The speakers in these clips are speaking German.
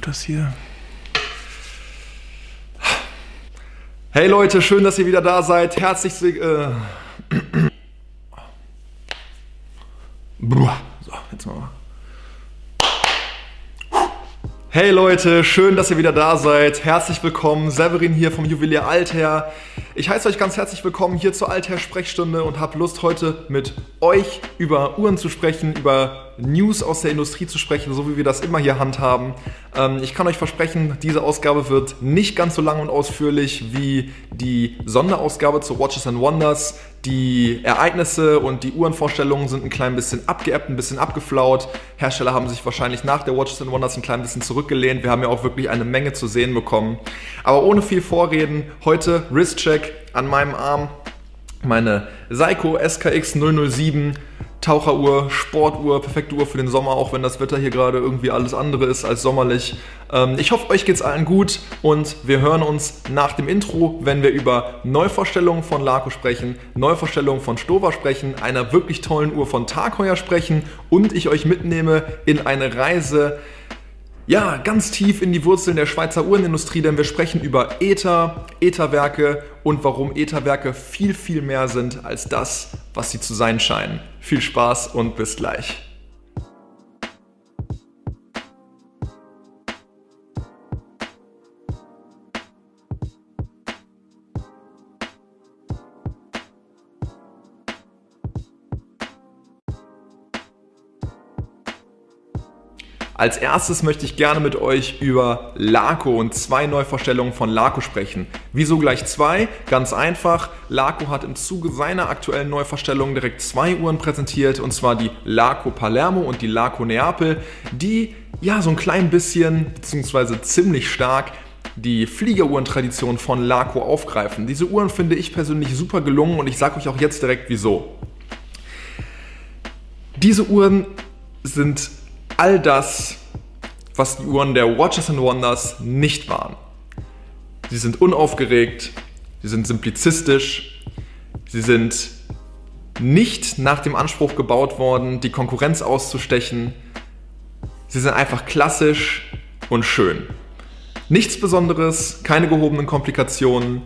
das hier? Hey Leute, schön, dass ihr wieder da seid. Herzlich äh So, jetzt mal. Hey Leute, schön, dass ihr wieder da seid. Herzlich willkommen. Severin hier vom Juwelier Alther. Ich heiße euch ganz herzlich willkommen hier zur Alther Sprechstunde und habe Lust heute mit euch über Uhren zu sprechen, über News aus der Industrie zu sprechen, so wie wir das immer hier handhaben. Ähm, ich kann euch versprechen, diese Ausgabe wird nicht ganz so lang und ausführlich wie die Sonderausgabe zu Watches and Wonders. Die Ereignisse und die Uhrenvorstellungen sind ein klein bisschen abgeebbt, ein bisschen abgeflaut. Hersteller haben sich wahrscheinlich nach der Watches and Wonders ein klein bisschen zurückgelehnt. Wir haben ja auch wirklich eine Menge zu sehen bekommen. Aber ohne viel Vorreden, heute Wristcheck an meinem Arm. Meine Seiko SKX 007 Taucheruhr, Sportuhr, perfekte Uhr für den Sommer, auch wenn das Wetter hier gerade irgendwie alles andere ist als sommerlich. Ähm, ich hoffe, euch geht's allen gut und wir hören uns nach dem Intro, wenn wir über Neuvorstellungen von Laco sprechen, Neuvorstellungen von Stover sprechen, einer wirklich tollen Uhr von Tag Heuer sprechen und ich euch mitnehme in eine Reise ja, ganz tief in die Wurzeln der Schweizer Uhrenindustrie, denn wir sprechen über Ether, Etherwerke und warum Etherwerke viel, viel mehr sind als das, was sie zu sein scheinen. Viel Spaß und bis gleich. Als erstes möchte ich gerne mit euch über Laco und zwei Neuvorstellungen von Laco sprechen. Wieso gleich zwei? Ganz einfach. Laco hat im Zuge seiner aktuellen Neuvorstellung direkt zwei Uhren präsentiert, und zwar die Laco Palermo und die Laco Neapel, die ja so ein klein bisschen, beziehungsweise ziemlich stark die Fliegeruhrentradition von Laco aufgreifen. Diese Uhren finde ich persönlich super gelungen und ich sage euch auch jetzt direkt wieso. Diese Uhren sind all das, was die Uhren der Watches and Wonders nicht waren. Sie sind unaufgeregt, sie sind simplizistisch, sie sind nicht nach dem Anspruch gebaut worden, die Konkurrenz auszustechen. Sie sind einfach klassisch und schön. Nichts Besonderes, keine gehobenen Komplikationen,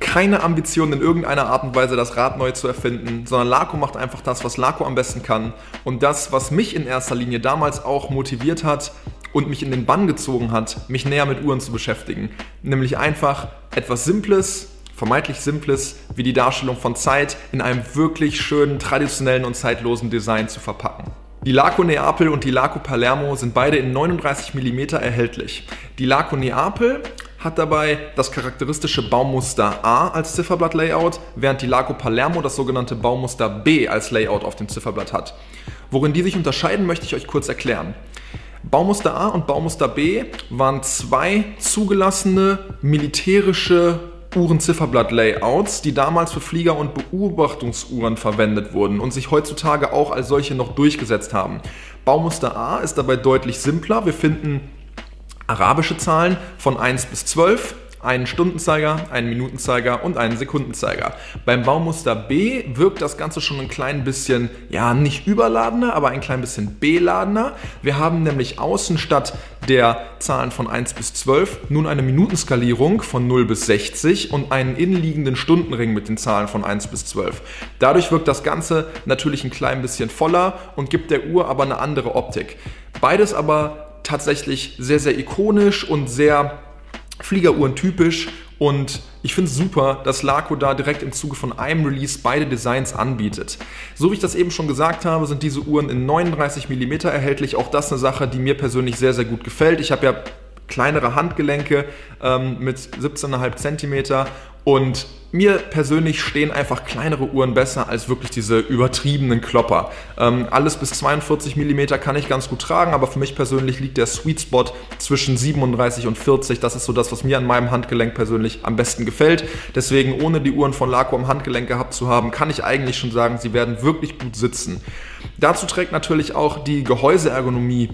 keine Ambition in irgendeiner Art und Weise das Rad neu zu erfinden, sondern Laco macht einfach das, was Laco am besten kann und das, was mich in erster Linie damals auch motiviert hat und mich in den Bann gezogen hat, mich näher mit Uhren zu beschäftigen, nämlich einfach etwas Simples, vermeintlich Simples wie die Darstellung von Zeit in einem wirklich schönen, traditionellen und zeitlosen Design zu verpacken. Die Laco Neapel und die Laco Palermo sind beide in 39 mm erhältlich. Die Laco Neapel hat dabei das charakteristische Baumuster A als Zifferblatt-Layout, während die Laco Palermo das sogenannte Baumuster B als Layout auf dem Zifferblatt hat. Worin die sich unterscheiden, möchte ich euch kurz erklären. Baumuster A und Baumuster B waren zwei zugelassene militärische Uhrenzifferblatt-Layouts, die damals für Flieger- und Beobachtungsuhren verwendet wurden und sich heutzutage auch als solche noch durchgesetzt haben. Baumuster A ist dabei deutlich simpler. Wir finden arabische Zahlen von 1 bis 12, einen Stundenzeiger, einen Minutenzeiger und einen Sekundenzeiger. Beim Baumuster B wirkt das Ganze schon ein klein bisschen, ja, nicht überladener, aber ein klein bisschen beladener. Wir haben nämlich außen statt der Zahlen von 1 bis 12 nun eine Minutenskalierung von 0 bis 60 und einen innenliegenden Stundenring mit den Zahlen von 1 bis 12. Dadurch wirkt das Ganze natürlich ein klein bisschen voller und gibt der Uhr aber eine andere Optik. Beides aber tatsächlich sehr, sehr ikonisch und sehr Fliegeruhren typisch. Und ich finde es super, dass Laco da direkt im Zuge von einem Release beide Designs anbietet. So wie ich das eben schon gesagt habe, sind diese Uhren in 39 mm erhältlich. Auch das eine Sache, die mir persönlich sehr, sehr gut gefällt. Ich habe ja kleinere Handgelenke ähm, mit 17,5 cm und mir persönlich stehen einfach kleinere Uhren besser als wirklich diese übertriebenen Klopper. Ähm, alles bis 42 mm kann ich ganz gut tragen, aber für mich persönlich liegt der Sweet Spot zwischen 37 und 40. Das ist so das, was mir an meinem Handgelenk persönlich am besten gefällt. Deswegen, ohne die Uhren von Laco am Handgelenk gehabt zu haben, kann ich eigentlich schon sagen, sie werden wirklich gut sitzen. Dazu trägt natürlich auch die Gehäuseergonomie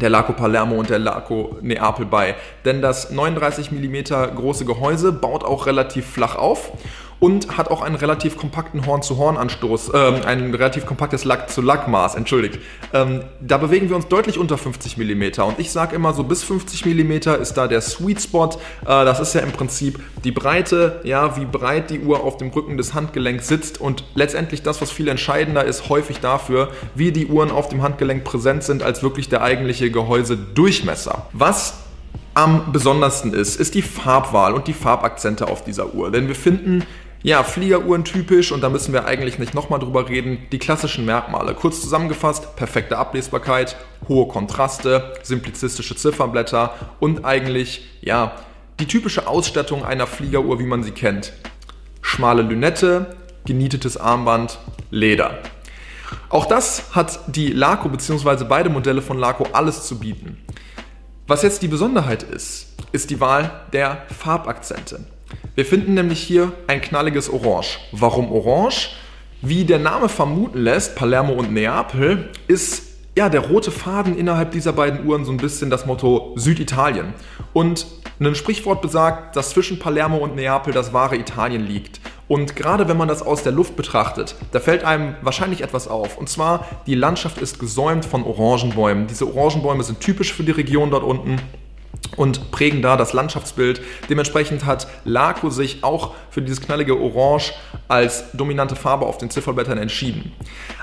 der Laco Palermo und der Laco Neapel bei. Denn das 39 mm große Gehäuse baut auch relativ flach auf und hat auch einen relativ kompakten Horn-zu-Horn-Anstoß, äh, ein relativ kompaktes Lack-zu-Lack-Maß, entschuldigt. Ähm, da bewegen wir uns deutlich unter 50 mm und ich sage immer, so bis 50 mm ist da der Sweet Spot. Äh, das ist ja im Prinzip die Breite, ja, wie breit die Uhr auf dem Rücken des Handgelenks sitzt und letztendlich das, was viel entscheidender ist, häufig dafür, wie die Uhren auf dem Handgelenk präsent sind, als wirklich der eigentliche Gehäusedurchmesser. Was am besondersten ist, ist die Farbwahl und die Farbakzente auf dieser Uhr. Denn wir finden ja, Fliegeruhren typisch und da müssen wir eigentlich nicht nochmal drüber reden. Die klassischen Merkmale. Kurz zusammengefasst, perfekte Ablesbarkeit, hohe Kontraste, simplizistische Ziffernblätter und eigentlich, ja, die typische Ausstattung einer Fliegeruhr, wie man sie kennt. Schmale Lünette, genietetes Armband, Leder. Auch das hat die Laco bzw. beide Modelle von Laco alles zu bieten. Was jetzt die Besonderheit ist, ist die Wahl der Farbakzente. Wir finden nämlich hier ein knalliges Orange. Warum Orange? Wie der Name vermuten lässt, Palermo und Neapel, ist ja der rote Faden innerhalb dieser beiden Uhren so ein bisschen das Motto Süditalien. Und ein Sprichwort besagt, dass zwischen Palermo und Neapel das wahre Italien liegt. Und gerade wenn man das aus der Luft betrachtet, da fällt einem wahrscheinlich etwas auf. Und zwar, die Landschaft ist gesäumt von Orangenbäumen. Diese Orangenbäume sind typisch für die Region dort unten und prägen da das Landschaftsbild. Dementsprechend hat Laco sich auch für dieses knallige Orange als dominante Farbe auf den Zifferblättern entschieden.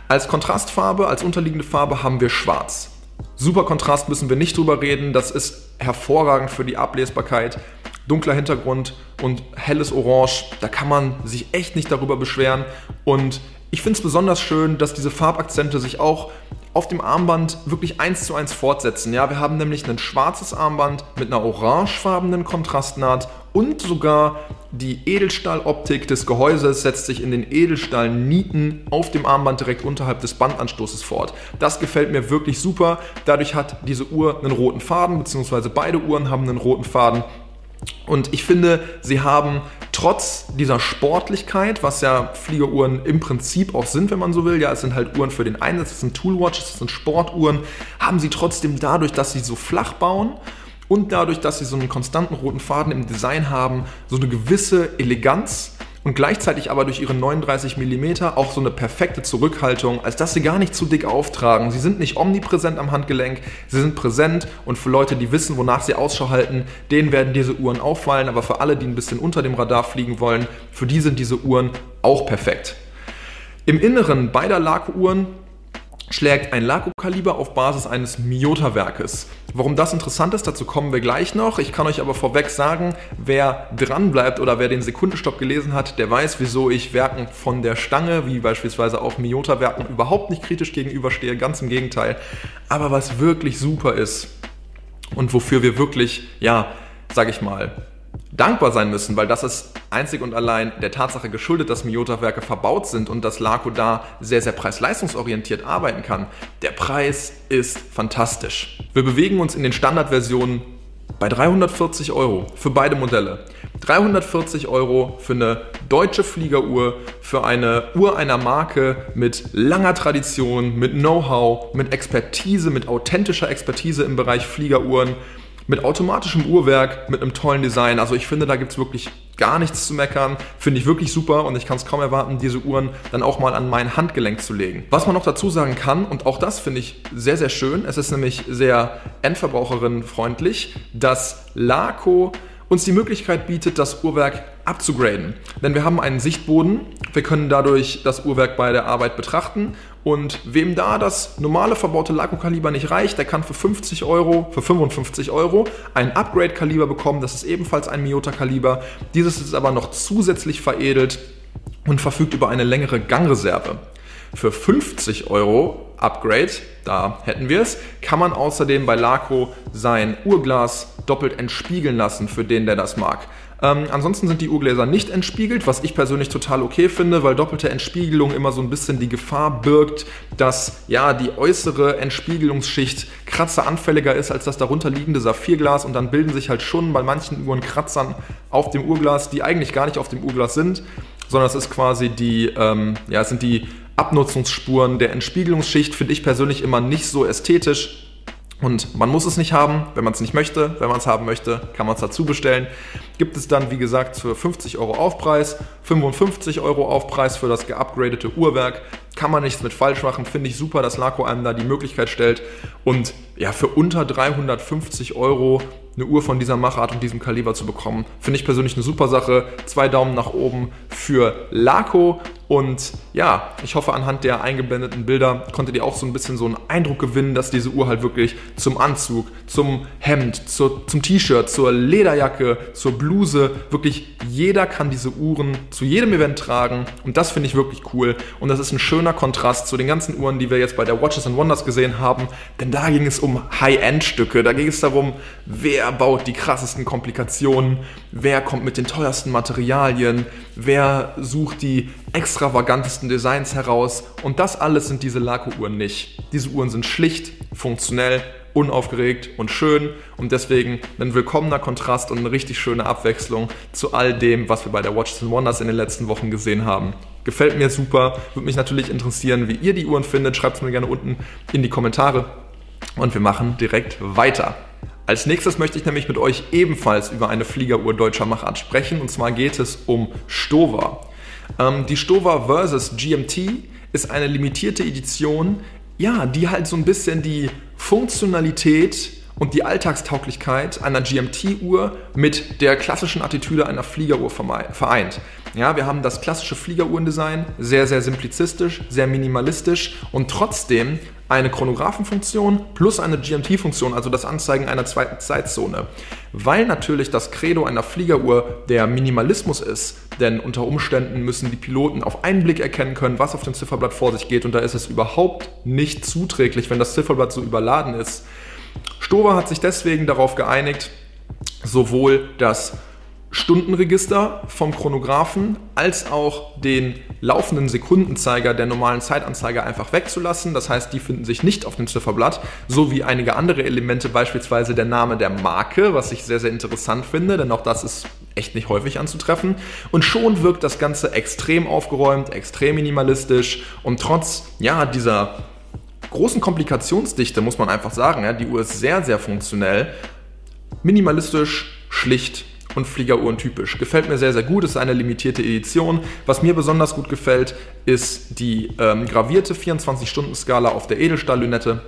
Als Kontrastfarbe, als unterliegende Farbe haben wir Schwarz. Super Kontrast müssen wir nicht drüber reden, das ist hervorragend für die Ablesbarkeit dunkler Hintergrund und helles Orange. Da kann man sich echt nicht darüber beschweren. Und ich finde es besonders schön, dass diese Farbakzente sich auch auf dem Armband wirklich eins zu eins fortsetzen. Ja, wir haben nämlich ein schwarzes Armband mit einer orangefarbenen Kontrastnaht und sogar die Edelstahloptik des Gehäuses setzt sich in den Edelstahlnieten auf dem Armband direkt unterhalb des Bandanstoßes fort. Das gefällt mir wirklich super. Dadurch hat diese Uhr einen roten Faden, beziehungsweise beide Uhren haben einen roten Faden und ich finde, sie haben trotz dieser Sportlichkeit, was ja Fliegeruhren im Prinzip auch sind, wenn man so will, ja, es sind halt Uhren für den Einsatz, es sind Toolwatches, es sind Sportuhren, haben sie trotzdem dadurch, dass sie so flach bauen und dadurch, dass sie so einen konstanten roten Faden im Design haben, so eine gewisse Eleganz und gleichzeitig aber durch ihre 39 mm auch so eine perfekte Zurückhaltung, als dass sie gar nicht zu dick auftragen. Sie sind nicht omnipräsent am Handgelenk, sie sind präsent und für Leute, die wissen, wonach sie Ausschau halten, denen werden diese Uhren auffallen, aber für alle, die ein bisschen unter dem Radar fliegen wollen, für die sind diese Uhren auch perfekt. Im Inneren beider Laco-Uhren schlägt ein Laco-Kaliber auf Basis eines Miota-Werkes. Warum das interessant ist, dazu kommen wir gleich noch. Ich kann euch aber vorweg sagen, wer dranbleibt oder wer den Sekundenstopp gelesen hat, der weiß, wieso ich Werken von der Stange, wie beispielsweise auch Miota-Werken, überhaupt nicht kritisch gegenüberstehe. Ganz im Gegenteil. Aber was wirklich super ist und wofür wir wirklich, ja, sag ich mal, dankbar sein müssen, weil das ist einzig und allein der Tatsache geschuldet, dass Miyota-Werke verbaut sind und dass Laco da sehr, sehr preis-leistungsorientiert arbeiten kann. Der Preis ist fantastisch. Wir bewegen uns in den Standardversionen bei 340 Euro für beide Modelle. 340 Euro für eine deutsche Fliegeruhr, für eine Uhr einer Marke mit langer Tradition, mit Know-how, mit Expertise, mit authentischer Expertise im Bereich Fliegeruhren mit automatischem Uhrwerk, mit einem tollen Design. Also ich finde, da gibt es wirklich gar nichts zu meckern. Finde ich wirklich super und ich kann es kaum erwarten, diese Uhren dann auch mal an mein Handgelenk zu legen. Was man noch dazu sagen kann, und auch das finde ich sehr, sehr schön, es ist nämlich sehr endverbraucherinnenfreundlich, dass Laco uns die Möglichkeit bietet, das Uhrwerk abzugraden. Denn wir haben einen Sichtboden, wir können dadurch das Uhrwerk bei der Arbeit betrachten und wem da das normale verbaute Laco-Kaliber nicht reicht, der kann für 50 Euro, für 55 Euro ein Upgrade-Kaliber bekommen. Das ist ebenfalls ein Miota-Kaliber. Dieses ist aber noch zusätzlich veredelt und verfügt über eine längere Gangreserve. Für 50 Euro Upgrade, da hätten wir es, kann man außerdem bei Laco sein Uhrglas doppelt entspiegeln lassen, für den, der das mag. Ähm, ansonsten sind die Uhrgläser nicht entspiegelt, was ich persönlich total okay finde, weil doppelte Entspiegelung immer so ein bisschen die Gefahr birgt, dass ja die äußere Entspiegelungsschicht kratzeranfälliger ist als das darunter liegende Saphirglas und dann bilden sich halt schon bei manchen Uhren Kratzern auf dem Uhrglas, die eigentlich gar nicht auf dem Uhrglas sind, sondern es ist quasi die, ähm, ja, es sind die Abnutzungsspuren der Entspiegelungsschicht, finde ich persönlich immer nicht so ästhetisch. Und man muss es nicht haben, wenn man es nicht möchte. Wenn man es haben möchte, kann man es dazu bestellen. Gibt es dann, wie gesagt, für 50 Euro Aufpreis, 55 Euro Aufpreis für das geupgradete Uhrwerk. Kann man nichts mit falsch machen. Finde ich super, dass Laco einem da die Möglichkeit stellt. Und ja, für unter 350 Euro eine Uhr von dieser Machart und diesem Kaliber zu bekommen, finde ich persönlich eine super Sache. Zwei Daumen nach oben für Laco. Und ja, ich hoffe, anhand der eingeblendeten Bilder konntet ihr auch so ein bisschen so einen Eindruck gewinnen, dass diese Uhr halt wirklich zum Anzug, zum Hemd, zur, zum T-Shirt, zur Lederjacke, zur Bluse, wirklich jeder kann diese Uhren zu jedem Event tragen. Und das finde ich wirklich cool. Und das ist ein schöner Kontrast zu den ganzen Uhren, die wir jetzt bei der Watches and Wonders gesehen haben. Denn da ging es um High-End-Stücke. Da ging es darum, wer baut die krassesten Komplikationen, wer kommt mit den teuersten Materialien, wer sucht die extravagantesten Designs heraus. Und das alles sind diese Laco-Uhren nicht. Diese Uhren sind schlicht, funktionell, unaufgeregt und schön und deswegen ein willkommener Kontrast und eine richtig schöne Abwechslung zu all dem, was wir bei der Watches and Wonders in den letzten Wochen gesehen haben. Gefällt mir super, würde mich natürlich interessieren, wie ihr die Uhren findet. Schreibt es mir gerne unten in die Kommentare und wir machen direkt weiter. Als nächstes möchte ich nämlich mit euch ebenfalls über eine Fliegeruhr deutscher Machart sprechen und zwar geht es um Stover. Ähm, die Stover vs. GMT ist eine limitierte Edition, ja, die halt so ein bisschen die Funktionalität und die Alltagstauglichkeit einer GMT-Uhr mit der klassischen Attitüde einer Fliegeruhr vereint. Ja, wir haben das klassische Fliegeruhrendesign, sehr, sehr simplizistisch, sehr minimalistisch und trotzdem eine Chronographenfunktion plus eine GMT-Funktion, also das Anzeigen einer zweiten Zeitzone. Weil natürlich das Credo einer Fliegeruhr der Minimalismus ist, denn unter Umständen müssen die Piloten auf einen Blick erkennen können, was auf dem Zifferblatt vor sich geht und da ist es überhaupt nicht zuträglich, wenn das Zifferblatt so überladen ist. Stover hat sich deswegen darauf geeinigt, sowohl das Stundenregister vom Chronographen als auch den laufenden Sekundenzeiger der normalen Zeitanzeige einfach wegzulassen. Das heißt, die finden sich nicht auf dem Zifferblatt, so wie einige andere Elemente, beispielsweise der Name der Marke, was ich sehr, sehr interessant finde, denn auch das ist echt nicht häufig anzutreffen. Und schon wirkt das Ganze extrem aufgeräumt, extrem minimalistisch und trotz ja, dieser großen Komplikationsdichte muss man einfach sagen, ja, die Uhr ist sehr, sehr funktionell, minimalistisch, schlicht und Fliegeruhren typisch. Gefällt mir sehr, sehr gut. ist eine limitierte Edition. Was mir besonders gut gefällt, ist die ähm, gravierte 24-Stunden-Skala auf der Edelstahl-Lünette.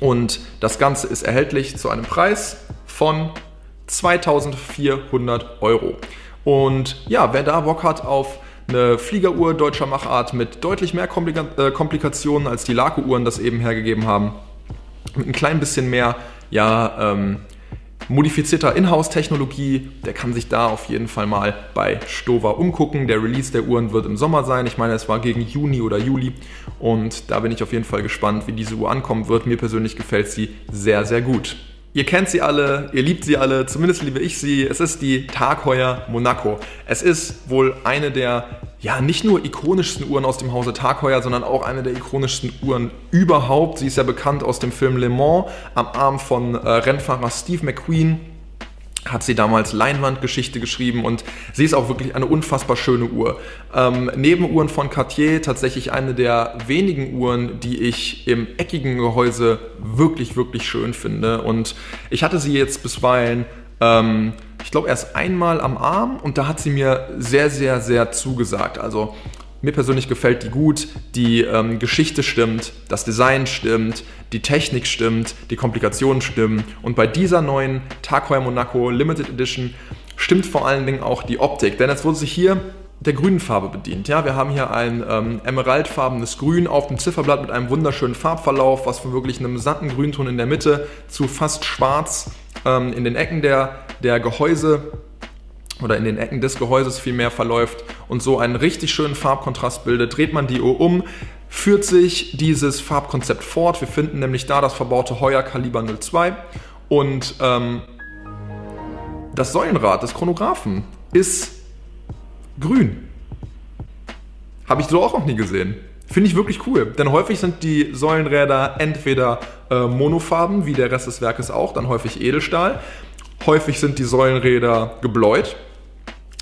Und das Ganze ist erhältlich zu einem Preis von 2400 Euro. Und ja, wer da Bock hat auf eine Fliegeruhr deutscher Machart mit deutlich mehr Komplika äh, Komplikationen als die Laco-Uhren das eben hergegeben haben, mit ein klein bisschen mehr, ja, ähm, modifizierter Inhouse-Technologie. Der kann sich da auf jeden Fall mal bei Stover umgucken. Der Release der Uhren wird im Sommer sein. Ich meine, es war gegen Juni oder Juli. Und da bin ich auf jeden Fall gespannt, wie diese Uhr ankommen wird. Mir persönlich gefällt sie sehr, sehr gut. Ihr kennt sie alle, ihr liebt sie alle, zumindest liebe ich sie. Es ist die Tag Heuer Monaco. Es ist wohl eine der, ja, nicht nur ikonischsten Uhren aus dem Hause Tag Heuer, sondern auch eine der ikonischsten Uhren überhaupt. Sie ist ja bekannt aus dem Film Le Mans am Arm von äh, Rennfahrer Steve McQueen hat sie damals Leinwandgeschichte geschrieben und sie ist auch wirklich eine unfassbar schöne Uhr. Ähm, neben Uhren von Cartier tatsächlich eine der wenigen Uhren, die ich im eckigen Gehäuse wirklich, wirklich schön finde. Und ich hatte sie jetzt bisweilen, ähm, ich glaube, erst einmal am Arm und da hat sie mir sehr, sehr, sehr zugesagt. Also mir persönlich gefällt die gut, die ähm, Geschichte stimmt, das Design stimmt, die Technik stimmt, die Komplikationen stimmen. Und bei dieser neuen Heuer Monaco Limited Edition stimmt vor allen Dingen auch die Optik. Denn es wurde sich hier der grünen Farbe bedient. Ja, wir haben hier ein ähm, emeraldfarbenes Grün auf dem Zifferblatt mit einem wunderschönen Farbverlauf, was von wirklich einem satten Grünton in der Mitte zu fast schwarz ähm, in den Ecken der, der Gehäuse oder in den Ecken des Gehäuses vielmehr verläuft und so einen richtig schönen Farbkontrast bildet, dreht man die Uhr um, führt sich dieses Farbkonzept fort. Wir finden nämlich da das verbaute Heuer Kaliber 02 und ähm, das Säulenrad des Chronographen ist grün. Habe ich so auch noch nie gesehen. Finde ich wirklich cool, denn häufig sind die Säulenräder entweder äh, monofarben, wie der Rest des Werkes auch, dann häufig Edelstahl. Häufig sind die Säulenräder gebläut,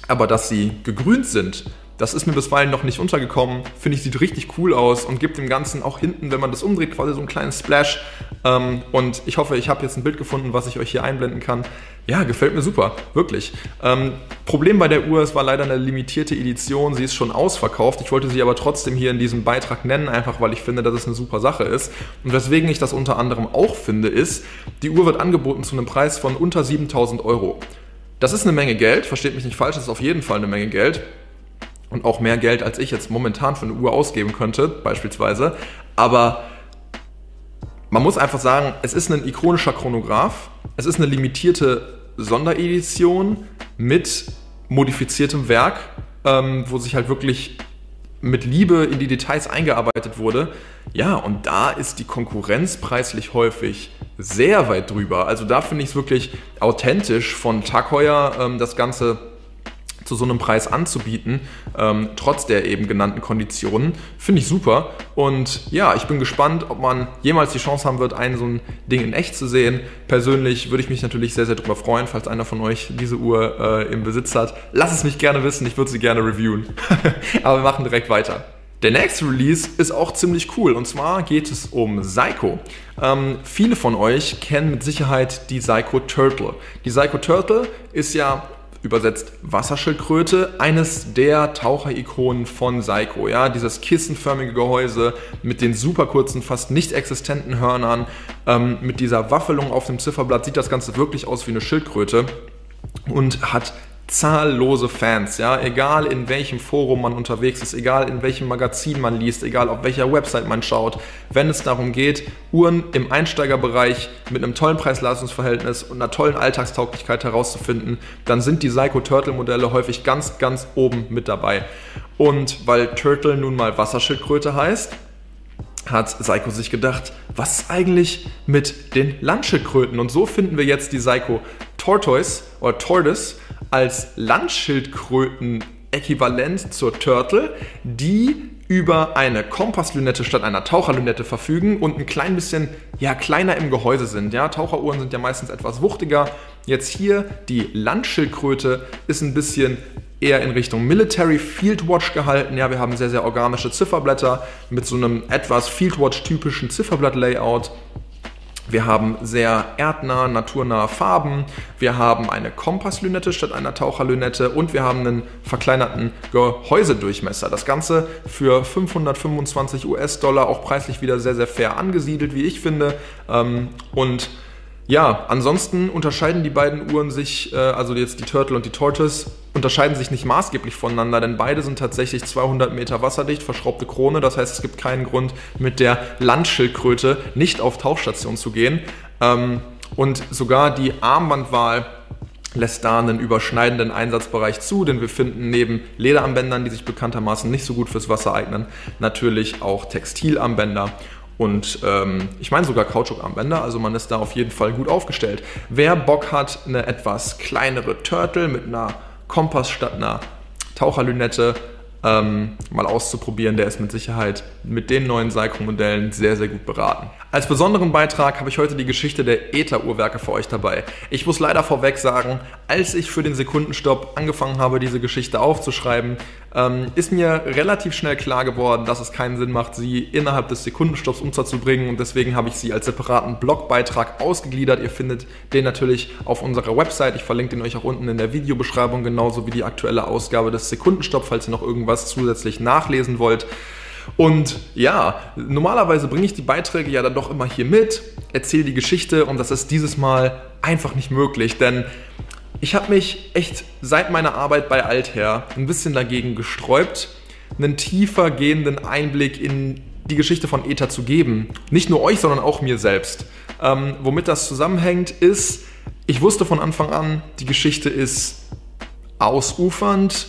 aber dass sie gegrünt sind, Das ist mir bisweilen noch nicht untergekommen. Finde ich, sieht richtig cool aus und gibt dem Ganzen auch hinten, wenn man das umdreht, quasi so einen kleinen Splash. Ähm, und ich hoffe, ich habe jetzt ein Bild gefunden, was ich euch hier einblenden kann. Ja, gefällt mir super, wirklich. Ähm, Problem bei der Uhr, es war leider eine limitierte Edition, sie ist schon ausverkauft. Ich wollte sie aber trotzdem hier in diesem Beitrag nennen, einfach weil ich finde, dass es eine super Sache ist. Und weswegen ich das unter anderem auch finde, ist, die Uhr wird angeboten zu einem Preis von unter 7000 Euro. Das ist eine Menge Geld, versteht mich nicht falsch, das ist auf jeden Fall eine Menge Geld. Und auch mehr Geld, als ich jetzt momentan für eine Uhr ausgeben könnte, beispielsweise. Aber man muss einfach sagen, es ist ein ikonischer Chronograph, es ist eine limitierte Sonderedition mit modifiziertem Werk, ähm, wo sich halt wirklich mit Liebe in die Details eingearbeitet wurde. Ja, und da ist die Konkurrenz preislich häufig sehr weit drüber. Also da finde ich es wirklich authentisch von Tag ähm, das Ganze zu so einem Preis anzubieten, ähm, trotz der eben genannten Konditionen, finde ich super. Und ja, ich bin gespannt, ob man jemals die Chance haben wird, ein so ein Ding in echt zu sehen. Persönlich würde ich mich natürlich sehr, sehr darüber freuen, falls einer von euch diese Uhr äh, im Besitz hat. Lasst es mich gerne wissen, ich würde sie gerne reviewen. Aber wir machen direkt weiter. Der nächste Release ist auch ziemlich cool und zwar geht es um Psycho. Ähm, viele von euch kennen mit Sicherheit die Psycho Turtle. Die Psycho Turtle ist ja übersetzt Wasserschildkröte, eines der Taucherikonen von Seiko. Ja, dieses kissenförmige Gehäuse mit den super kurzen, fast nicht existenten Hörnern, ähm, mit dieser Waffelung auf dem Zifferblatt sieht das Ganze wirklich aus wie eine Schildkröte und hat zahllose Fans, ja, egal in welchem Forum man unterwegs ist, egal in welchem Magazin man liest, egal auf welcher Website man schaut, wenn es darum geht, Uhren im Einsteigerbereich mit einem tollen Preis-Leistungs-Verhältnis und einer tollen Alltagstauglichkeit herauszufinden, dann sind die Psycho Turtle Modelle häufig ganz, ganz oben mit dabei. Und weil Turtle nun mal Wasserschildkröte heißt, hat Seiko sich gedacht, was ist eigentlich mit den Landschildkröten? Und so finden wir jetzt die Seiko Tortoise oder Tortoise als Landschildkröten-Äquivalent zur Turtle, die über eine Kompasslünette statt einer Taucherlünette verfügen und ein klein bisschen ja, kleiner im Gehäuse sind. Ja, Taucheruhren sind ja meistens etwas wuchtiger. Jetzt hier die Landschildkröte ist ein bisschen eher in Richtung Military Fieldwatch gehalten. Ja, wir haben sehr, sehr organische Zifferblätter mit so einem etwas Fieldwatch-typischen Zifferblatt-Layout. Wir haben sehr erdnah, naturnahe Farben. Wir haben eine Kompasslünette statt einer Taucherlünette und wir haben einen verkleinerten Gehäusedurchmesser. Das Ganze für 525 US-Dollar, auch preislich wieder sehr, sehr fair angesiedelt, wie ich finde. Ähm, und ja, ansonsten unterscheiden die beiden Uhren sich, äh, also jetzt die Turtle und die Tortoise, unterscheiden sich nicht maßgeblich voneinander, denn beide sind tatsächlich 200 Meter wasserdicht, verschraubte Krone. Das heißt, es gibt keinen Grund, mit der Landschildkröte nicht auf Tauchstation zu gehen. Ähm, und sogar die Armbandwahl lässt da einen überschneidenden Einsatzbereich zu, denn wir finden neben Lederarmbändern, die sich bekanntermaßen nicht so gut fürs Wasser eignen, natürlich auch Textilarmbänder und ähm, ich meine sogar Kautschukarmbänder, also man ist da auf jeden Fall gut aufgestellt. Wer Bock hat, eine etwas kleinere Turtle mit einer Kompass statt einer Taucherlünette ähm, mal auszuprobieren, der ist mit Sicherheit mit den neuen Seiko-Modellen sehr, sehr gut beraten. Als besonderen Beitrag habe ich heute die Geschichte der ETA-Uhrwerke für euch dabei. Ich muss leider vorweg sagen, als ich für den Sekundenstopp angefangen habe, diese Geschichte aufzuschreiben, ähm, ist mir relativ schnell klar geworden, dass es keinen Sinn macht, sie innerhalb des Sekundenstopps unterzubringen und deswegen habe ich sie als separaten Blogbeitrag ausgegliedert. Ihr findet den natürlich auf unserer Website. Ich verlinke den euch auch unten in der Videobeschreibung, genauso wie die aktuelle Ausgabe des Sekundenstopp, falls ihr noch irgendwas zusätzlich nachlesen wollt. Und ja, normalerweise bringe ich die Beiträge ja dann doch immer hier mit, erzähle die Geschichte und das ist dieses Mal einfach nicht möglich, denn ich habe mich echt seit meiner Arbeit bei Alther ein bisschen dagegen gesträubt, einen tiefer gehenden Einblick in die Geschichte von ETA zu geben. Nicht nur euch, sondern auch mir selbst. Ähm, womit das zusammenhängt, ist, ich wusste von Anfang an, die Geschichte ist ausufernd,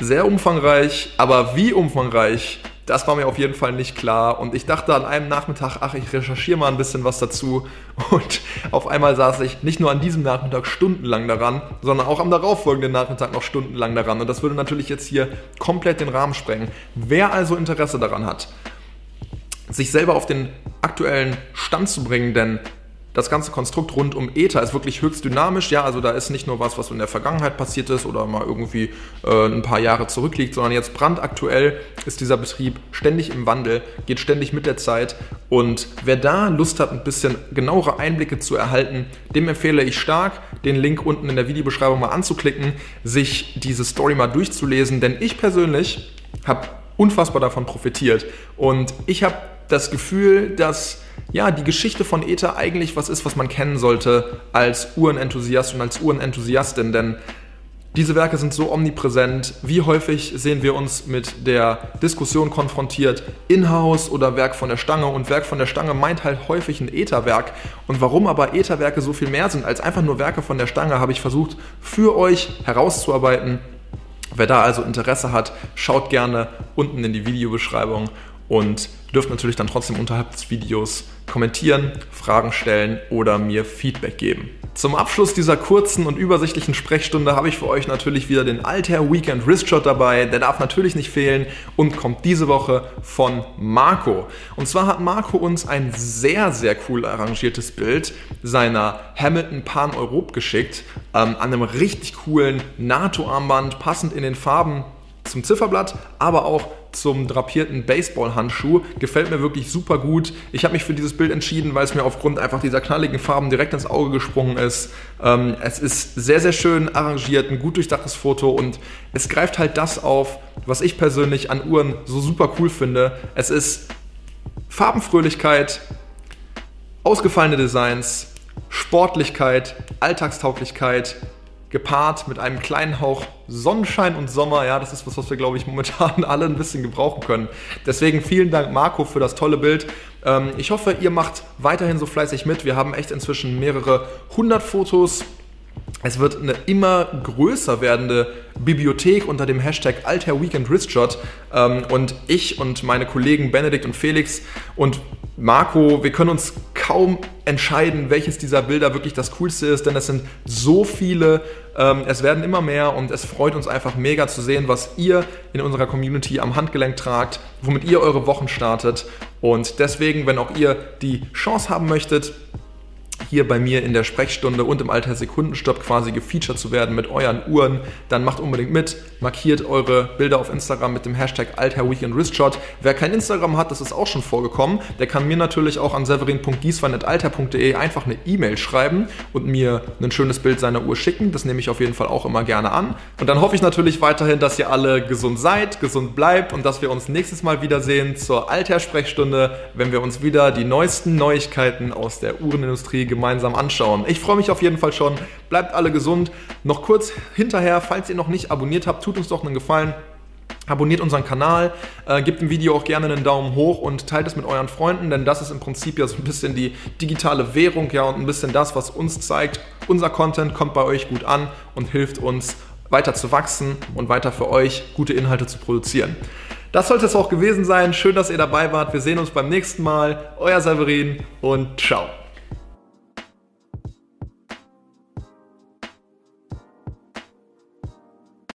sehr umfangreich, aber wie umfangreich, das war mir auf jeden Fall nicht klar. Und ich dachte an einem Nachmittag, ach, ich recherchiere mal ein bisschen was dazu. Und auf einmal saß ich nicht nur an diesem Nachmittag stundenlang daran, sondern auch am darauffolgenden Nachmittag noch stundenlang daran. Und das würde natürlich jetzt hier komplett den Rahmen sprengen. Wer also Interesse daran hat, sich selber auf den aktuellen Stand zu bringen, denn das ganze Konstrukt rund um Ether ist wirklich höchst dynamisch. Ja, also da ist nicht nur was, was in der Vergangenheit passiert ist oder mal irgendwie äh, ein paar Jahre zurückliegt, sondern jetzt brandaktuell ist dieser Betrieb ständig im Wandel, geht ständig mit der Zeit. Und wer da Lust hat, ein bisschen genauere Einblicke zu erhalten, dem empfehle ich stark, den Link unten in der Videobeschreibung mal anzuklicken, sich diese Story mal durchzulesen. Denn ich persönlich habe unfassbar davon profitiert. Und ich habe das Gefühl, dass ja, die Geschichte von Ether eigentlich was ist, was man kennen sollte als Uhrenenthusiast und als Uhrenenthusiastin, denn diese Werke sind so omnipräsent. Wie häufig sehen wir uns mit der Diskussion konfrontiert, Inhouse oder Werk von der Stange? Und Werk von der Stange meint halt häufig ein Etherwerk. Und warum aber Etherwerke so viel mehr sind als einfach nur Werke von der Stange, habe ich versucht für euch herauszuarbeiten. Wer da also Interesse hat, schaut gerne unten in die Videobeschreibung und dürft natürlich dann trotzdem unterhalb des Videos kommentieren, Fragen stellen oder mir Feedback geben. Zum Abschluss dieser kurzen und übersichtlichen Sprechstunde habe ich für euch natürlich wieder den Altair Weekend Wristshot dabei. Der darf natürlich nicht fehlen und kommt diese Woche von Marco. Und zwar hat Marco uns ein sehr, sehr cool arrangiertes Bild seiner Hamilton Pan Europe geschickt, ähm, an einem richtig coolen NATO-Armband, passend in den Farben zum Zifferblatt, aber auch zum drapierten Baseballhandschuh. Gefällt mir wirklich super gut. Ich habe mich für dieses Bild entschieden, weil es mir aufgrund einfach dieser knalligen Farben direkt ins Auge gesprungen ist. Ähm, es ist sehr, sehr schön arrangiert, ein gut durchdachtes Foto und es greift halt das auf, was ich persönlich an Uhren so super cool finde. Es ist Farbenfröhlichkeit, ausgefallene Designs, Sportlichkeit, Alltagstauglichkeit, gepaart mit einem kleinen Hauch Sonnenschein und Sommer. Ja, das ist was, was wir, glaube ich, momentan alle ein bisschen gebrauchen können. Deswegen vielen Dank, Marco, für das tolle Bild. Ähm, ich hoffe, ihr macht weiterhin so fleißig mit. Wir haben echt inzwischen mehrere hundert Fotos. Es wird eine immer größer werdende Bibliothek unter dem Hashtag Altair Weekend Wristshot. Ähm, und ich und meine Kollegen Benedikt und Felix und Marco, wir können uns kaum entscheiden, welches dieser Bilder wirklich das coolste ist, denn es sind so viele, ähm, es werden immer mehr und es freut uns einfach mega zu sehen, was ihr in unserer Community am Handgelenk tragt, womit ihr eure Wochen startet. Und deswegen, wenn auch ihr die Chance haben möchtet, hier bei mir in der Sprechstunde und im Alter Sekundenstopp quasi gefeatured zu werden mit euren Uhren, dann macht unbedingt mit. Markiert eure Bilder auf Instagram mit dem Hashtag AlterWeekendWristshot. Wer kein Instagram hat, das ist auch schon vorgekommen, der kann mir natürlich auch an severin.gieswein.alter.de einfach eine E-Mail schreiben und mir ein schönes Bild seiner Uhr schicken. Das nehme ich auf jeden Fall auch immer gerne an. Und dann hoffe ich natürlich weiterhin, dass ihr alle gesund seid, gesund bleibt und dass wir uns nächstes Mal wiedersehen zur Alter-Sprechstunde, wenn wir uns wieder die neuesten Neuigkeiten aus der Uhrenindustrie gemeinsam anschauen. Ich freue mich auf jeden Fall schon. Bleibt alle gesund. Noch kurz hinterher, falls ihr noch nicht abonniert habt, tut uns doch einen Gefallen. Abonniert unseren Kanal, äh, gebt dem Video auch gerne einen Daumen hoch und teilt es mit euren Freunden, denn das ist im Prinzip ja so ein bisschen die digitale Währung, ja, und ein bisschen das, was uns zeigt. Unser Content kommt bei euch gut an und hilft uns weiter zu wachsen und weiter für euch gute Inhalte zu produzieren. Das sollte es auch gewesen sein. Schön, dass ihr dabei wart. Wir sehen uns beim nächsten Mal. Euer Severin und ciao.